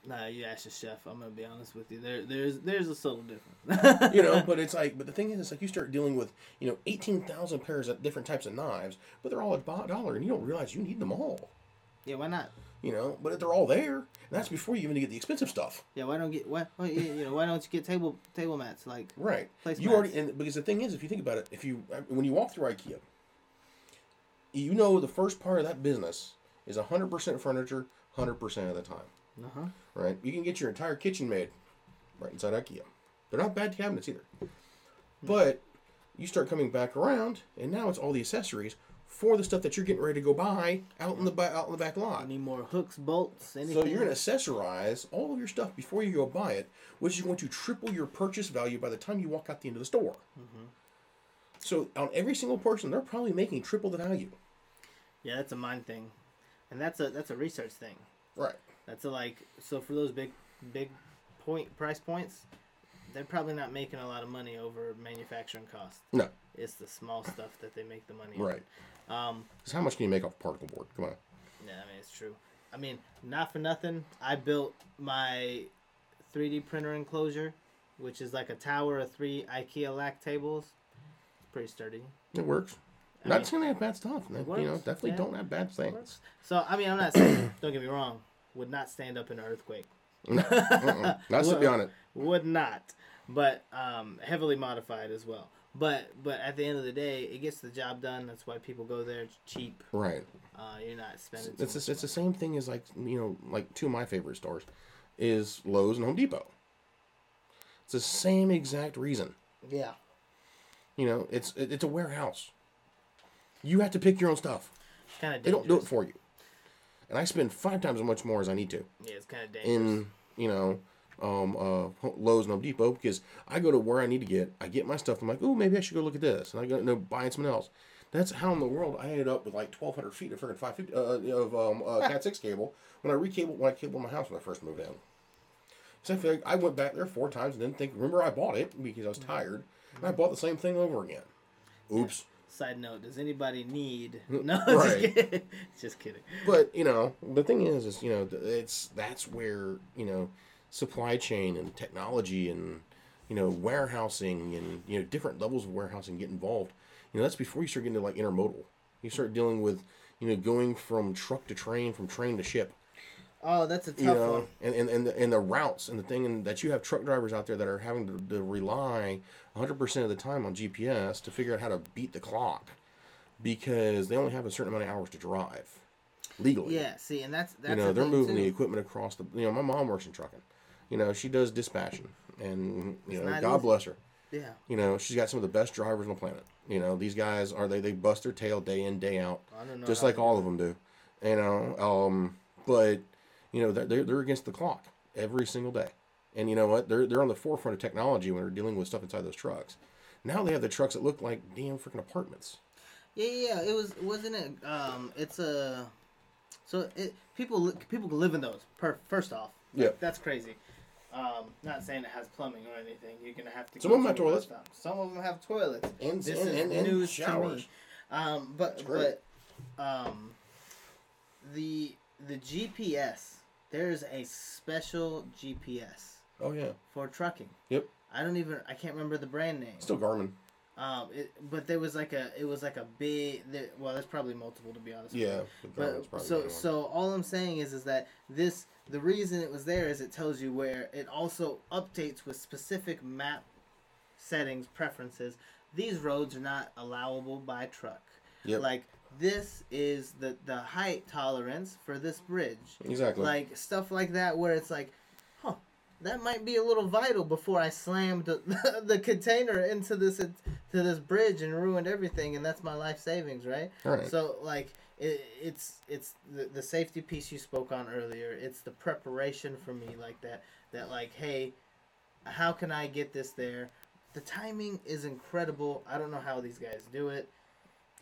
Nah, you ask the chef. I'm gonna be honest with you. There, there's, there's a subtle difference. you know but it's like but the thing is it's like you start dealing with you know 18000 pairs of different types of knives but they're all a dollar and you don't realize you need them all yeah, why not? you know but they're all there and that's before you even get the expensive stuff Yeah, why don't get why? why you know, why don't you get table table mats like? right you already and because the thing is if you think about it if you uh, when you walk through ikea you know the first part of that business is 100% furniture 100% of the time Uh huh. right? You can get your entire kitchen made right inside ikea. They're not bad cabinets either. But you start coming back around and now it's all the accessories for the stuff that you're getting ready to go buy out in the back out in the back lot. Need more hooks, bolts, anything. so you're going to accessorize all of your stuff before you go buy it which is going to triple your purchase value by the time you walk out the end of the store. So on every single person they're probably making triple the value. Yeah, that's a mind thing, and that's a that's a research thing. right That's a like so for those big big point price points, they're probably not making a lot of money over manufacturing cost. no It's the small stuff that they make the money. on. right Um. so how much can you make off particle board come on Yeah, I mean it's true. I mean, not for nothing. I built my 3D printer enclosure, which is like a tower of three IKEA LACK tables. It's pretty sturdy. it works I not mean, saying they have bad stuff you know definitely yeah. don't have bad things So I mean, I'm not saying. don't get me wrong. Would not stand up in an earthquake. Mm-mm. Not to be on it. Would not. But um, heavily modified as well. But but at the end of the day, it gets the job done. That's why people go there. It's cheap. Right. Uh, you're not spending. It's it's, it's the same thing as like you know like two of my favorite stores, is Lowe's and Home Depot. It's the same exact reason. Yeah. You know, it's it, it's a warehouse. You have to pick your own stuff. Kind of. They don't do it for you. And I spend five times as much more as I need to Yeah, it's kind of dangerous. in you know um, uh, Lowe's and Home Depot because I go to where I need to get. I get my stuff. I'm like, oh, maybe I should go look at this, and I go you know, buying something else. That's how in the world I ended up with like 1,200 feet of freaking 550 uh, of um, uh, Cat 6 cable when I recable when I cabled my house when I first moved in. So I feel like I went back there four times and didn't think. Remember, I bought it because I was tired, and I bought the same thing over again. Oops. Side note: Does anybody need? No, right. just kidding. Just kidding. But you know, the thing is, is you know, it's that's where you know, supply chain and technology and you know, warehousing and you know, different levels of warehousing get involved. You know, that's before you start getting to like intermodal. You start dealing with you know, going from truck to train, from train to ship. Oh, that's a tough you know, one. and, and, and, the, and the routes and the thing and that you have truck drivers out there that are having to, to rely 100% of the time on GPS to figure out how to beat the clock because they only have a certain amount of hours to drive legally. Yeah, see, and that's that's you know, the they're moving too. the equipment across the. You know, my mom works in trucking. You know, she does dispatching, and you know, God easy. bless her. Yeah, You know, she's got some of the best drivers on the planet. You know, these guys are they they bust their tail day in day out, I don't know. just like all of them do. You know, um, but you know they're they're- they're against the clock every single day, and you know what? They're they're on the forefront of technology when they're dealing with stuff inside those trucks. Now they have the trucks that look like damn freaking apartments. Yeah, yeah. It was wasn't it? Um, it's a so it people people can live in those. Per, first off, Yeah. that's crazy. Um, not saying it has plumbing or anything. You're gonna have to. Some of them have toilets. Some of them have toilets. And- this and- is and- and news showers. Um, but but um, the the GPS. There's a special GPS Oh yeah. for trucking. Yep. I don't even. I can't remember the brand name. Still Garmin. Um, it, but there was like a. It was like a big. There, well, there's probably multiple to be honest. with you. Yeah. But so so all I'm saying is is that this the reason it was there is it tells you where it also updates with specific map settings preferences. These roads are not allowable by truck. Yep. Like this is the the height tolerance for this bridge. Exactly. Like stuff like that where it's like, huh, that might be a little vital before I slammed the, the container into this to this bridge and ruined everything, and that's my life savings, right? Right. So like it, it's it's the, the safety piece you spoke on earlier. It's the preparation for me like that. That like, hey, how can I get this there? The timing is incredible. I don't know how these guys do it.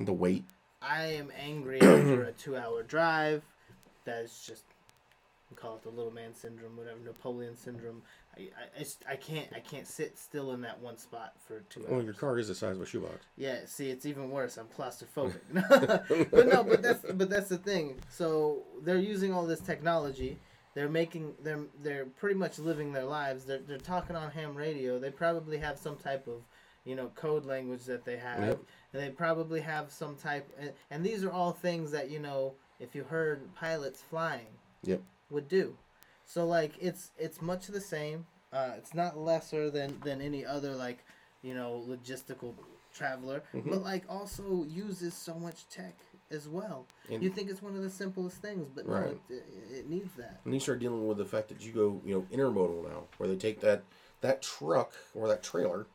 the weight. I am angry after a two-hour drive. That is just we call it the little man syndrome, whatever Napoleon syndrome. I, I, I can't I can't sit still in that one spot for two oh, hours. Well, your car is the size of a shoebox. Yeah, see, it's even worse. I'm claustrophobic. but no, but that's but that's the thing. So they're using all this technology. They're making they're they're pretty much living their lives. They're they're talking on ham radio. They probably have some type of you know code language that they have. Yep. And they probably have some type. And, and these are all things that you know if you heard pilots flying Yep. would do. So like it's it's much the same. Uh, it's not lesser than than any other like you know logistical traveler, Mm-hmm. but like also uses so much tech as well. And- you think it's one of the simplest things, but no, Right. it, it needs that. And you start dealing with the fact that you go, you know, intermodal now, where they take that that truck or that trailer,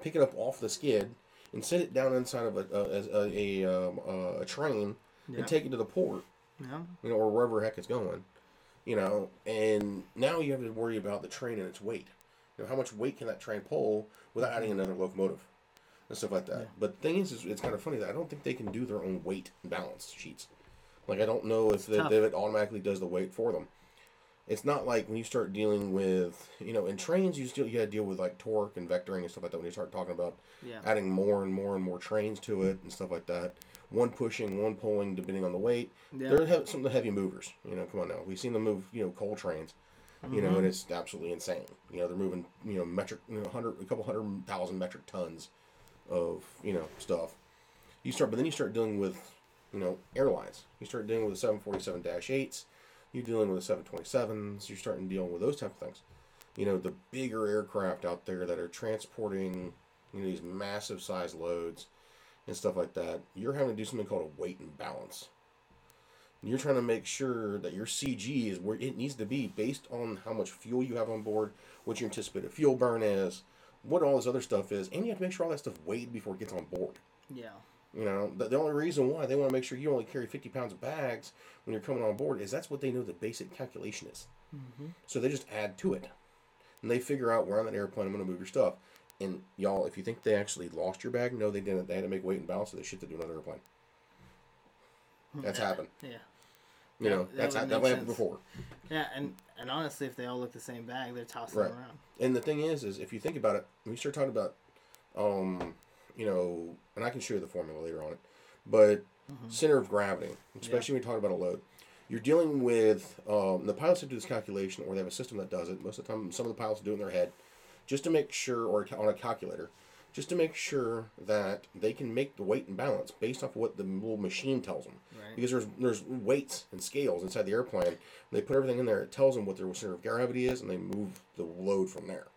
pick it up off the skid, and set it down inside of a a, a, a, um, a train Yeah. and take it to the port, Yeah. you know, or wherever heck it's going, you know. And now you have to worry about the train and its weight. You know, how much weight can that train pull without adding another locomotive and stuff like that. But the thing is, is, it's kind of funny that I don't think they can do their own weight balance sheets. Like I don't know if if it automatically does the weight for them it's not like when you start dealing with you know in trains you still you gotta deal with like torque and vectoring and stuff like that when you start talking about yeah. adding more and more and more trains to it and stuff like that. One pushing one pulling depending on the weight. Yeah. they're some of the heavy movers you know come on now. We've seen them move you know coal trains mm-hmm. you know mm-hmm. and it's absolutely insane. You know they're moving you know metric you know, hundred a couple hundred thousand metric tons of you know stuff. You start but then you start dealing with you know airlines. You start dealing with the 747-8s you're dealing with the seven twenty sevens. You're starting dealing with those type of things. You know, the bigger aircraft out there that are transporting, you know, these massive size loads and stuff like that. You're having to do something called a weight and balance. You're trying to make sure that your CG is where it needs to be based on how much fuel you have on board, what your anticipated fuel burn is, what all this other stuff is, and you have to make sure all that stuff weighed before it gets on board. Yeah. You know, the, the only reason why they want to make sure you only carry 50 pounds of bags when you're coming on board is that's what they know the basic calculation is. So they just add to it. And they figure out where on that airplane I'm going to move your stuff. And y'all, if you think they actually lost your bag, no, they didn't. They had to make weight and balance, so they shipped it to another airplane. That's happened. Yeah. You know, that that's that happened before. Yeah, and and honestly, if they all look the same bag, they're tossing Right. them around. And the thing is, is if you think about it, when you start talking about, um, you know, and I can show you the formula later on it, but center of gravity, especially when you talk about a load, you're dealing with um, the pilots have to do this calculation, or they have a system that does it. Most of the time, some of the pilots do it in their head, just to make sure, or on a calculator, just to make sure that they can make the weight and balance based off of what the little machine tells them. Right. Because there's there's weights and scales inside the airplane. They put everything in there. It tells them what their center of gravity is, and they move the load from there.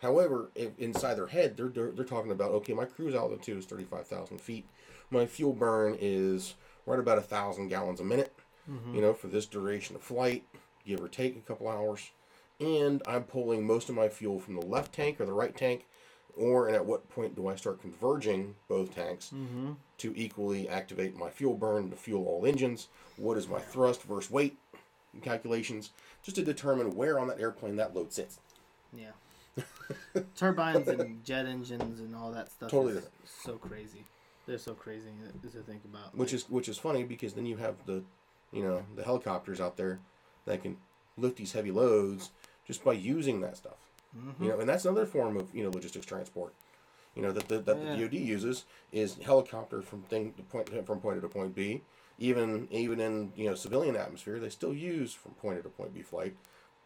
However, inside their head, they're, they're they're talking about okay, my cruise altitude is thirty five thousand feet. My fuel burn is right about a thousand gallons a minute. Mm-hmm. You know, for this duration of flight, give or take a couple hours, and I'm pulling most of my fuel from the left tank or the right tank, or and at what point do I start converging both tanks mm-hmm. to equally activate my fuel burn to fuel all engines? What is my thrust versus weight calculations, just to determine where on that airplane that load sits. Yeah. Turbines and jet engines and all that stuff Totally is different. so crazy. They're so crazy to think about. which is which is funny because then you have the you know the helicopters out there that can lift these heavy loads just by using that stuff you mm-hmm. know and that's another form of you know logistics transport you know that the, that Yeah. the DoD uses is helicopter from thing to point from point A to point B even even in you know civilian atmosphere they still use from point A to point B flight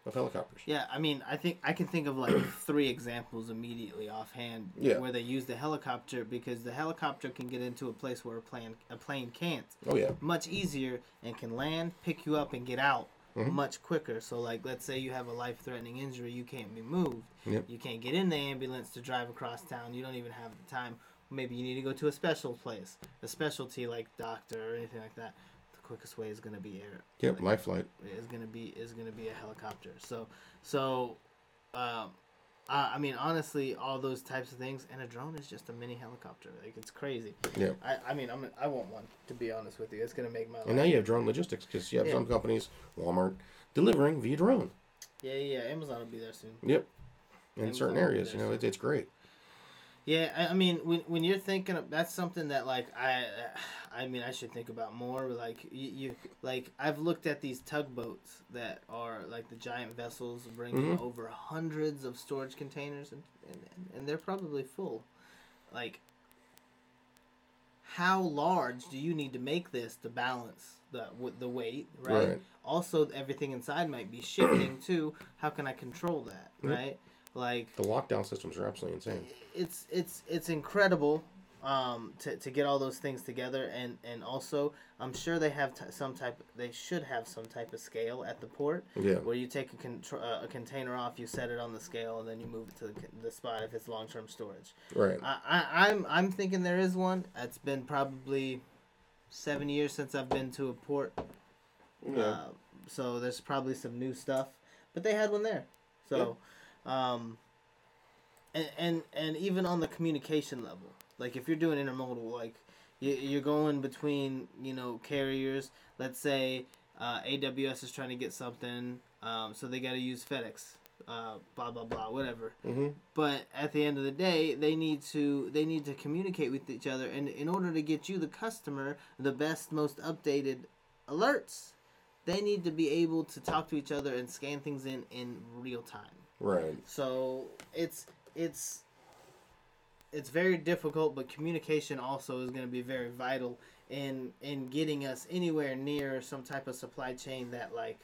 of helicopters Yeah, I mean, I think I can think of like three examples immediately offhand Yeah. where they use the helicopter because the helicopter can get into a place where a plane a plane can't. oh yeah Much easier and can land, pick you up, and get out Mm-hmm. much quicker. So, like, let's say you have a life threatening injury, you can't be moved. Yep. You can't get in the ambulance to drive across town. You don't even have the time. Maybe you need to go to a special place, a specialty like doctor or anything like that. Quickest way is going to be air yep life flight is gonna be is gonna be a helicopter. So so, um, I, I mean honestly, all those types of things, and a drone is just a mini helicopter. Like it's crazy. yeah I, I mean I'm I want one to be honest with you. It's gonna make my life. and now you have drone logistics because you have Yeah. some companies Walmart delivering via drone yeah yeah Amazon will be there soon. yep in Amazon certain areas you know it's, it's great Yeah, I, I mean, when when you're thinking of that's something that like I, I mean, I should think about more. Like you, you like I've looked at these tugboats that are like the giant vessels bringing Mhm. over hundreds of storage containers, and, and and they're probably full. Like, how large do you need to make this to balance the the weight, right? Right. Also, everything inside might be shifting too. How can I control that, Yep. Like The lockdown systems are absolutely insane. it's it's it's incredible um, to, to get all those things together and and also I'm sure they have t- some type they should have some type of scale at the port Yeah. where you take a, contr- uh, a container off you set it on the scale and then you move it to the, the spot if it's long term storage Right. I, I I'm I'm thinking there is one it's been probably seven years since I've been to a port Yeah. uh, so there's probably some new stuff, but they had one there. So, um, and and and even on the communication level, like if you're doing intermodal, like you, you're going between you know carriers. Let's say uh, AWS is trying to get something, um, so they got to use FedEx. Uh, blah blah blah, whatever. hmm But at the end of the day, they need to they need to communicate with each other, and in order to get you, the customer, the best, most updated alerts, they need to be able to talk to each other and scan things in in real time. Right. So it's it's it's very difficult, but communication also is going to be very vital in in getting us anywhere near some type of supply chain that like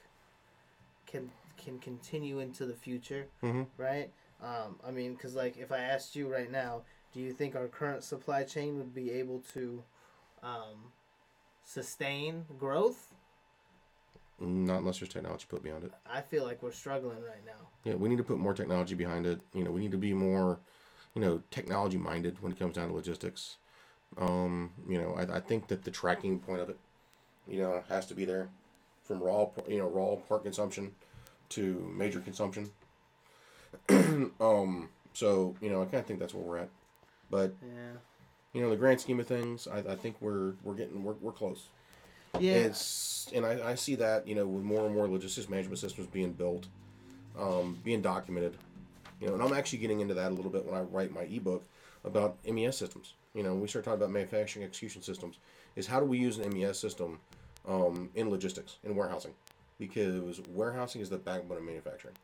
can can continue into the future, hmm right? Um, I mean, because like if I asked you right now, do you think our current supply chain would be able to um, sustain growth? Not unless there's technology put behind it. I feel like we're struggling right now. Yeah, we need to put more technology behind it. You know, we need to be more, you know, technology minded when it comes down to logistics. Um, you know, I, I think that the tracking point of it, you know, has to be there, from raw, you know, raw part consumption to major consumption. um, so you know, I kind of think that's where we're at. But Yeah. you know, the grand scheme of things, I, I think we're we're getting we're, we're close. Yeah. It's and I, I see that you know with more and more logistics management systems being built, um, being documented, you know, and I'm actually getting into that a little bit when I write my ebook about MES systems. You know, when we start talking about manufacturing execution systems, is how do we use an MES system um, in logistics in warehousing, because warehousing is the backbone of manufacturing.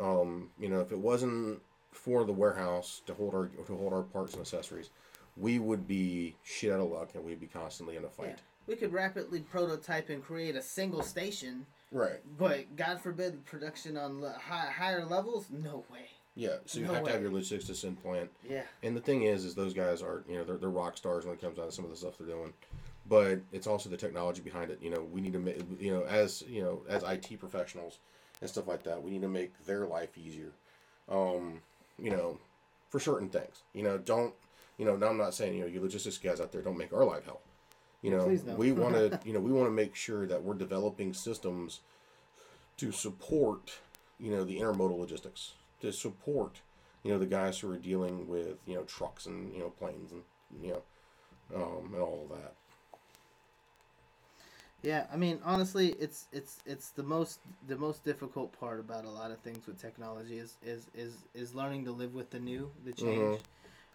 Um, you know, if it wasn't for the warehouse to hold our to hold our parts and accessories, we would be shit out of luck and we'd be constantly in a fight. We could rapidly prototype and create a single station, Right. but God forbid production on le- high, higher levels? No way. Yeah, so you No have to have your logistics in plant. Yeah. And the thing is, is those guys are, you know, they're, they're rock stars when it comes down to some of the stuff they're doing. But it's also the technology behind it. You know, we need to make, you know, as, you know, as IT professionals and stuff like that, we need to make their life easier. Um, you know, for certain things. You know, don't, you know, now I'm not saying, you know, you logistics guys out there don't make our life hell. You know, no. we want to, you know, we want to make sure that we're developing systems to support, you know, the intermodal logistics, to support, you know, the guys who are dealing with, you know, trucks and, you know, planes and, you know, um, and all of that. Yeah, I mean, honestly, it's it's it's the most the most difficult part about a lot of things with technology is is is is learning to live with the new, the change,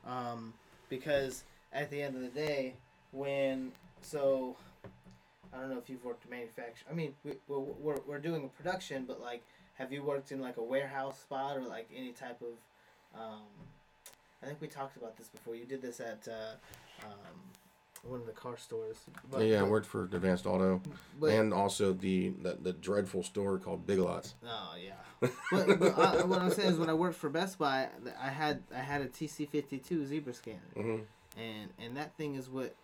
um, because at the end of the day, when so, I don't know if you've worked in manufacturing. I mean, we, we're, we're we're doing a production, but like, have you worked in like a warehouse spot or like any type of, um, I think we talked about this before. You did this at. Uh, um, one of the car stores. But, yeah, I worked for Advanced Auto but- and also the, the the dreadful store called Big Lots. Oh yeah. but, but I, what I'm saying is, when I worked for Best Buy, I had I had a TC52 Zebra scanner, hmm and and that thing is what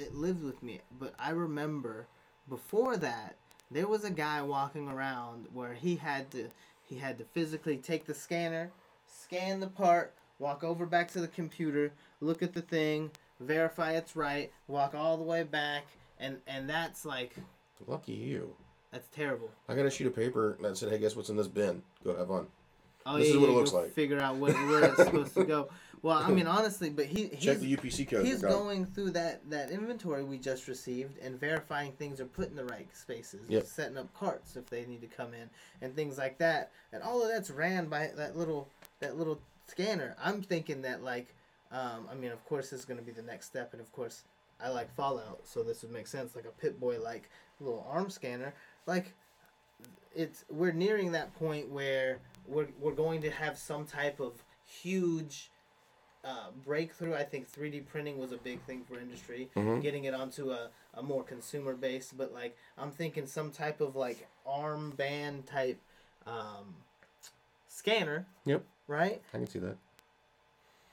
it lived with me. But I remember before that, there was a guy walking around where he had to he had to physically take the scanner, scan the part, walk over back to the computer, look at the thing, verify it's right, walk all the way back, and and that's like Lucky you. that's terrible. I got a sheet of paper that said, "Hey, guess what's in this bin? Go have fun." Oh, This yeah, is what yeah, it looks like. Figure out what, where it's supposed to go. Well, I mean, honestly, but he he's, Check the UPC code. he's going through that that inventory we just received and verifying things are put in the right spaces, Yep. setting up carts if they need to come in and things like that. And all of that's ran by that little that little scanner. I'm thinking that like, um, I mean, of course, this is going to be the next step, and of course, I like Fallout, so this would make sense, like a Pip-Boy like little arm scanner, like it's we're nearing that point where we're, we're going to have some type of huge uh, breakthrough. I think 3D printing was a big thing for industry, Mhm. getting it onto a, a more consumer base. But like, I'm thinking some type of like armband type um, scanner, Yep, right? I can see that.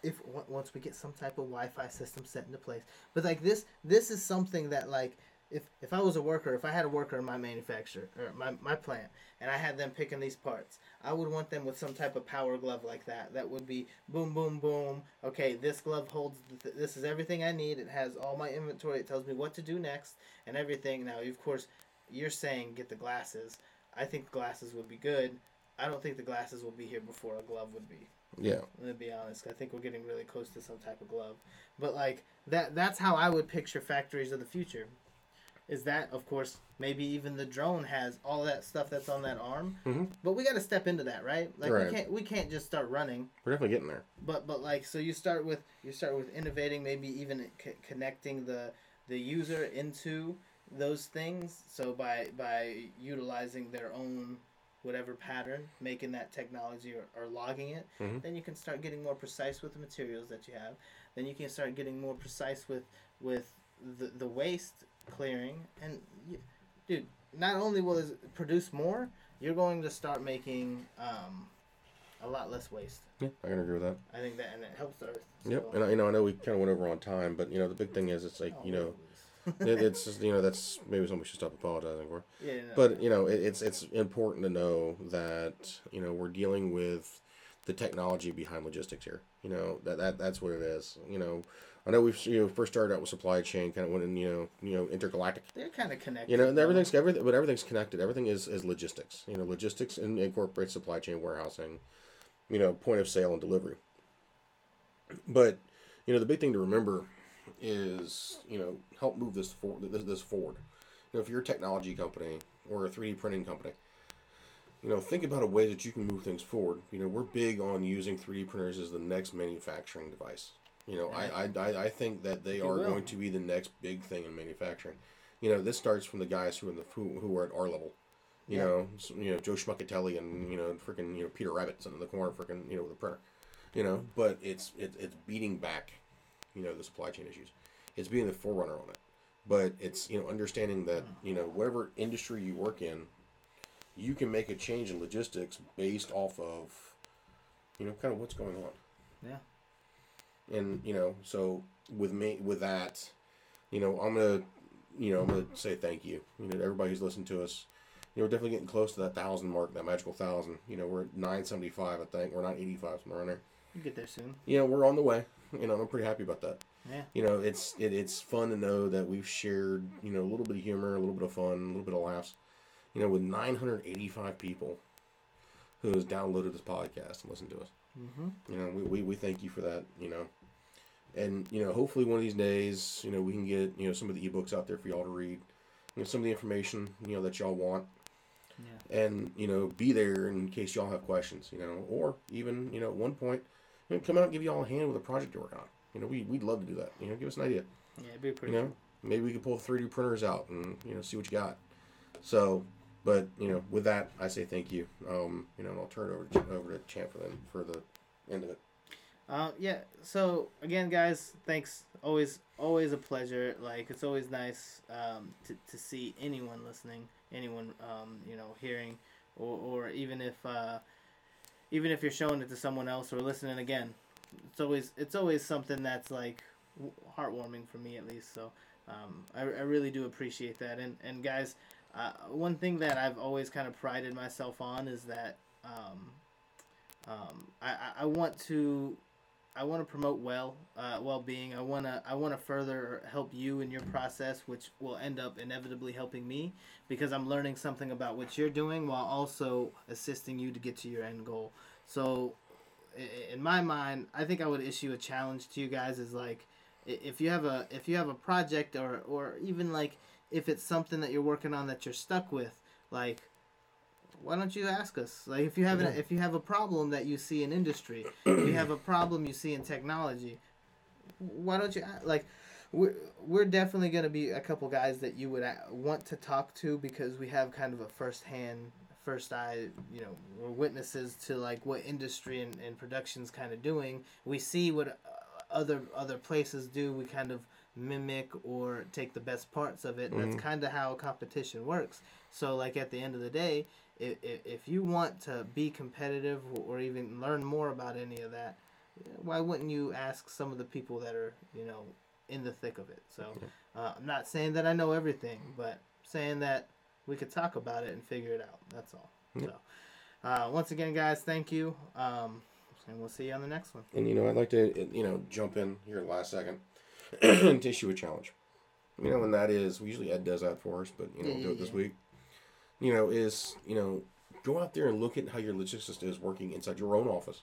if once we get some type of Wi-Fi system set into place. But like this, this is something that like if if I was a worker, if I had a worker in my manufacturer or my my plant, and I had them picking these parts, I would want them with some type of power glove like that. That would be boom, boom, boom. Okay, this glove holds. Th- this is everything I need. It has all my inventory. It tells me what to do next and everything. Now, of course, you're saying get the glasses. I think glasses would be good. I don't think the glasses will be here before a glove would be. Yeah, To be honest, I think we're getting really close to some type of glove. But like that that's how I would picture factories of the future. Is that of course maybe even the drone has all that stuff that's on that arm. Mhm. But we got to step into that, right? Like Right. we can't we can't just start running. we're definitely getting there. But but like so you start with you start with innovating maybe even c- connecting the the user into those things so by by utilizing their own whatever pattern making that technology or, or logging it Mhm. then you can start getting more precise with the materials that you have then you can start getting more precise with with the, the waste clearing and you, dude not only will it produce more you're going to start making um, a lot less waste Yeah, I can agree with that. I think that and it helps the earth. Yep, so- and I- you know I know we kind of went over on time, but you know the big thing is it's like Oh, you know it, it's just, you know that's maybe something we should stop apologizing for. yeah, no. But you know it, it's it's important to know that you know we're dealing with the technology behind logistics here. You know that, that that's what it is. You know I know we've you know first started out with supply chain, kind of went in you know you know intergalactic. they're kind of connected. You know, and everything's everything, but everything's connected. Everything is, is logistics. You know, logistics and incorporates supply chain warehousing, you know, point of sale and delivery. But you know, the big thing to remember is you know help move this forward. This, this forward. You know, if you're a technology company or a 3D printing company, you know, think about a way that you can move things forward. You know, we're big on using 3D printers as the next manufacturing device. You know, I, I, I, I think that they are going to be the next big thing in manufacturing. You know, this starts from the guys who are in the who, who are at our level. You Yeah. know, s- you know Joe Schmuckatelli and you know freaking you know Peter Rabbit sitting in the corner, freaking you know with a printer. You know, but it's it, it's beating back, you know, the supply chain issues. It's being the forerunner on it, but it's you know understanding that you know whatever industry you work in, you can make a change in logistics based off of you know, kind of what's going on. Yeah. And you know, so with me, with that, you know, I'm gonna, you know, I'm gonna say thank you. You know, to everybody who's listened to us. You know, we're definitely getting close to that thousand mark, that magical thousand. You know, we're at 975, I think. We're not 85, somewhere around there. You get there soon. You know, we're on the way. You know, I'm pretty happy about that. Yeah. You know, it's it, it's fun to know that we've shared, you know, a little bit of humor, a little bit of fun, a little bit of laughs. You know, with 985 people who has downloaded this podcast and listened to us. Mm-hmm. You know, we, we, we thank you for that, you know. And, you know, hopefully one of these days, you know, we can get, you know, some of the ebooks out there for y'all to read. You know, some of the information, you know, that y'all want. Yeah. And, you know, be there in case y'all have questions, you know. Or even, you know, at one point, you know, come out and give y'all a hand with a project you're working on. You know, we, we'd love to do that. You know, give us an idea. Yeah, it'd be pretty. You know, maybe we could pull 3D printers out and, you know, see what you got. So, but, you know, with that, I say thank you. Um, you know, and I'll turn it over to, over to Champ for, the, for the end of it. Uh, yeah. So again, guys, thanks. Always, always a pleasure. Like it's always nice um, to to see anyone listening, anyone um, you know hearing, or or even if uh, even if you're showing it to someone else or listening again, it's always it's always something that's like heartwarming for me at least. So um, I I really do appreciate that. And and guys, uh, one thing that I've always kind of prided myself on is that. Um, um, I, I- want to I want to promote well uh, well being. I want to I want to further help you in your process, which will end up inevitably helping me because I'm learning something about what you're doing while also assisting you to get to your end goal. So, in my mind, I think I would issue a challenge to you guys is like if you have a if you have a project or or even like if it's something that you're working on that you're stuck with, like why don't you ask us? Like if you have Yeah. a, if you have a problem that you see in industry, you have a problem you see in technology, why don't you like we're, we're definitely going to be a couple guys that you would want to talk to because we have kind of a first hand first eye you know we're witnesses to like what industry and, and production's kind of doing we see what uh, other other places do we kind of mimic or take the best parts of it. And that's kind of how competition works. So like at the end of the day if, if you want to be competitive or even learn more about any of that why wouldn't you ask some of the people that are you know in the thick of it? So uh, i'm not saying that i know everything but saying that we could talk about it and figure it out. That's all. So uh, once again guys thank you. Um, and we'll see you on the next one. And you know, I'd like to you know jump in here last second to issue a challenge. You know, and that is we usually Ed does that for us, but you know, do it this week. You know, is you know, go out there and look at how your logistics is working inside your own office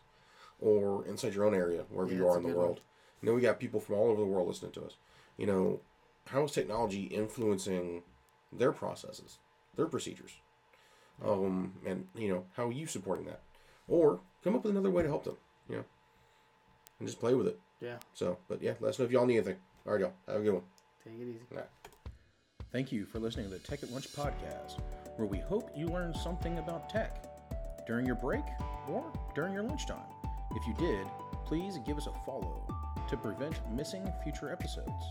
or inside your own area, wherever Yeah, you are in the good one. world. You know, we got people from all over the world listening to us. You know, how is technology influencing their processes, their procedures? Um, and you know, how are you supporting that? Or come up with another way to help them, you know. And just play with it. Yeah So, but yeah, let us know if y'all need anything. All right, y'all. Have a good one. take it easy All right. Thank you for listening to the Tech at Lunch podcast, where we hope you learned something about tech during your break or during your lunchtime. If you did, please give us a follow to prevent missing future episodes.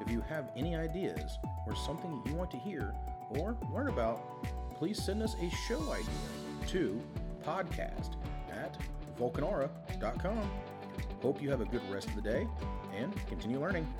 If you have any ideas or something you want to hear or learn about, please send us a show idea to podcast at vulcanara.com. Hope you have a good rest of the day and continue learning.